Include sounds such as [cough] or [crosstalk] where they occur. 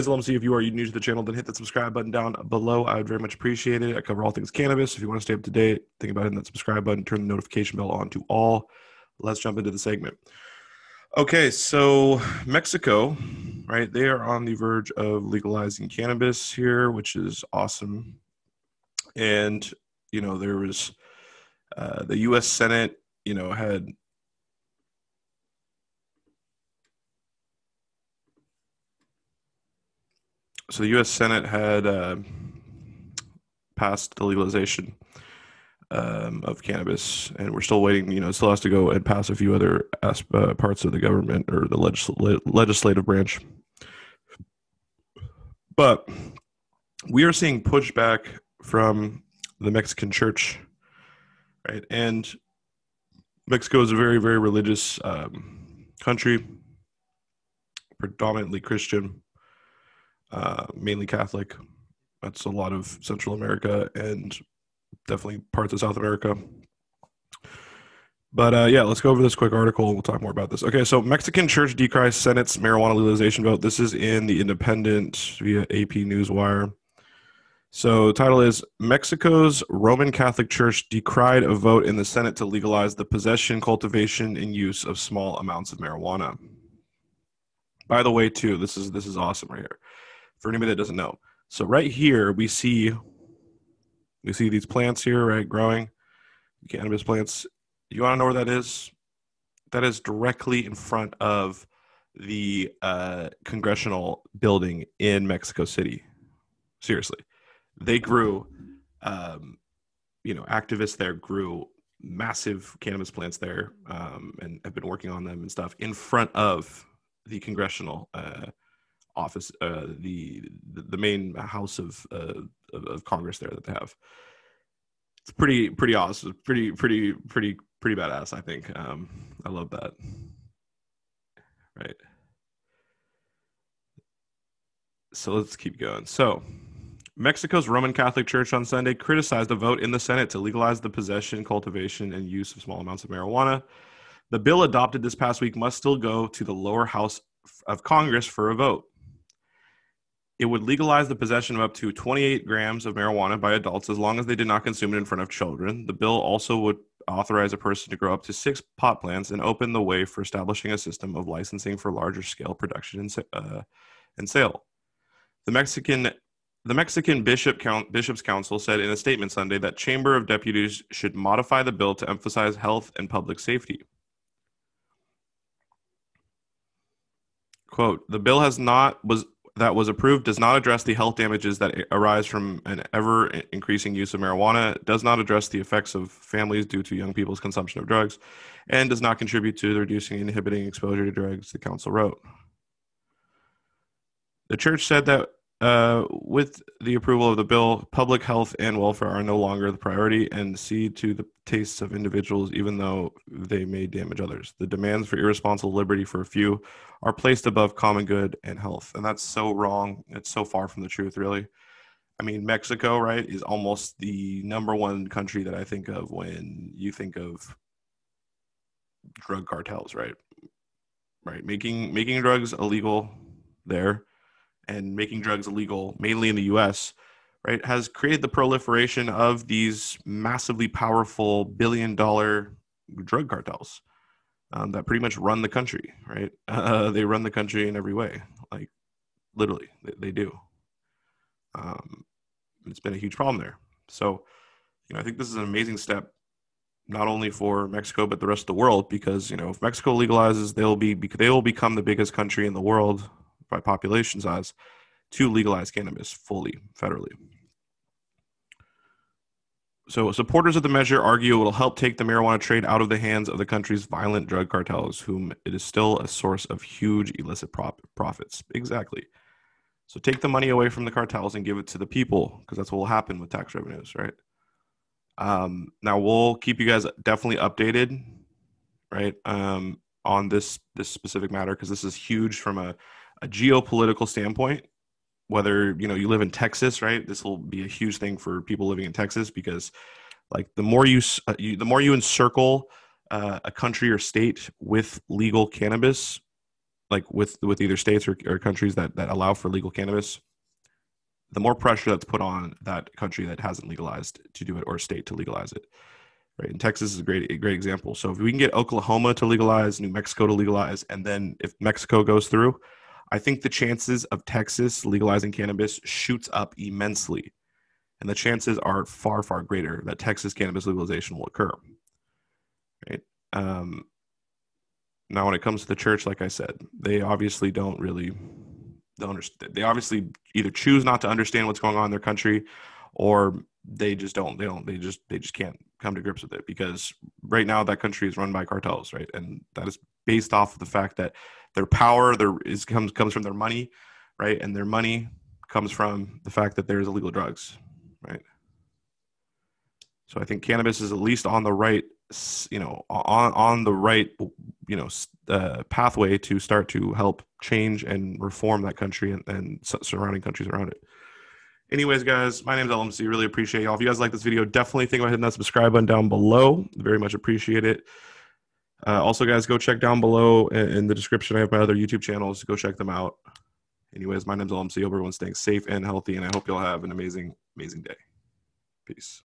Anyways, LMC, if you are new to the channel, then hit that subscribe button down below. I would very much appreciate it. I cover all things cannabis. If you want to stay up to date, think about hitting that subscribe button, turn the notification bell on to all. Let's jump into the segment. Okay, so Mexico, right? They are on the verge of legalizing cannabis here, which is awesome. And, you know, there was uh, the U.S. Senate, you know, had so the U.S. Senate had uh, passed the legalization um, of cannabis, and we're still waiting. You know, still has to go and pass a few other uh, parts of the government or the legisl- legislative branch. But we are seeing pushback from the Mexican church, right? And Mexico is a very, very religious um, country, predominantly Christian uh, mainly Catholic. That's a lot of Central America and definitely parts of South America. But uh, yeah, let's go over this quick article and we'll talk more about this. Okay, so Mexican church decries Senate's marijuana legalization vote. This is in the Independent via AP Newswire. So, title is Mexico's Roman Catholic Church decried a vote in the Senate to legalize the possession, cultivation, and use of small amounts of marijuana. By the way, too, this is this is awesome right here for anybody that doesn't know. So right here we see we see these plants here, right, growing cannabis plants. You want to know where that is? That is directly in front of the uh, congressional building in Mexico City. Seriously, they grew. Um, you know, activists there grew massive cannabis plants there, um, and have been working on them and stuff in front of the congressional uh, office, uh, the the main house of, uh, of, of Congress there that they have. It's pretty pretty awesome, pretty pretty pretty pretty badass. I think um, I love that. Right. So let's keep going. So. Mexico's Roman Catholic Church on Sunday criticized a vote in the Senate to legalize the possession, cultivation, and use of small amounts of marijuana. The bill adopted this past week must still go to the lower house of Congress for a vote. It would legalize the possession of up to 28 grams of marijuana by adults as long as they did not consume it in front of children. The bill also would authorize a person to grow up to six pot plants and open the way for establishing a system of licensing for larger scale production and, uh, and sale. The Mexican the Mexican Bishop Count, Bishops Council said in a statement Sunday that Chamber of Deputies should modify the bill to emphasize health and public safety. Quote, the bill has not was that was approved does not address the health damages that arise from an ever increasing use of marijuana, does not address the effects of families due to young people's consumption of drugs, and does not contribute to reducing and inhibiting exposure to drugs, the council wrote. The church said that uh, with the approval of the bill, public health and welfare are no longer the priority and see to the tastes of individuals, even though they may damage others. The demands for irresponsible liberty for a few are placed above common good and health. And that's so wrong. It's so far from the truth, really. I mean, Mexico, right, is almost the number one country that I think of when you think of drug cartels, right? Right, making making drugs illegal there and making drugs illegal, mainly in the US, right, has created the proliferation of these massively powerful billion dollar drug cartels um, that pretty much run the country, right? [laughs] Uh, they run the country in every way, like literally, they, they do. Um, it's been a huge problem there. So, you know, I think this is an amazing step, not only for Mexico but the rest of the world, because you know, if Mexico legalizes, they'll be they will become the biggest country in the world by population size to legalize cannabis fully federally. So, supporters of the measure argue it will help take the marijuana trade out of the hands of the country's violent drug cartels, whom it is still a source of huge illicit prop- profits. Exactly. So, take the money away from the cartels and give it to the people, because that's what will happen with tax revenues, right? Um, now, we'll keep you guys definitely updated, right, um, on this this specific matter, because this is huge from a a geopolitical standpoint whether you know you live in texas right this will be a huge thing for people living in texas because like the more you, uh, you the more you encircle uh, a country or state with legal cannabis like with with either states or, or countries that that allow for legal cannabis, the more pressure that's put on that country that hasn't legalized to do it or state to legalize it. Right. And Texas is a great a great example. So if we can get Oklahoma to legalize, New Mexico to legalize, and then if Mexico goes through, I think the chances of Texas legalizing cannabis shoots up immensely. And the chances are far, far greater that Texas cannabis legalization will occur. Right. Um, now, when it comes to the church, like I said, they obviously don't really understand. They obviously either choose not to understand what's going on in their country, or they just don't. They don't. They just they just can't come to grips with it because right now that country is run by cartels, right? And that is based off of the fact that their power there is comes comes from their money, right? And their money comes from the fact that there's illegal drugs, right? So I think cannabis is at least on the right, you know, on on the right, you know, uh, pathway to start to help change and reform that country and, and surrounding countries around it. Anyways, guys, my name is LMC. Really appreciate y'all. If you guys like this video, definitely think about hitting that subscribe button down below. Very much appreciate it. Uh, also, guys, go check down below in, the description. I have my other YouTube channels. Go check them out. Anyways, my name's LMC. Hope everyone's staying safe and healthy, and I hope y'all have an amazing, amazing day. Peace.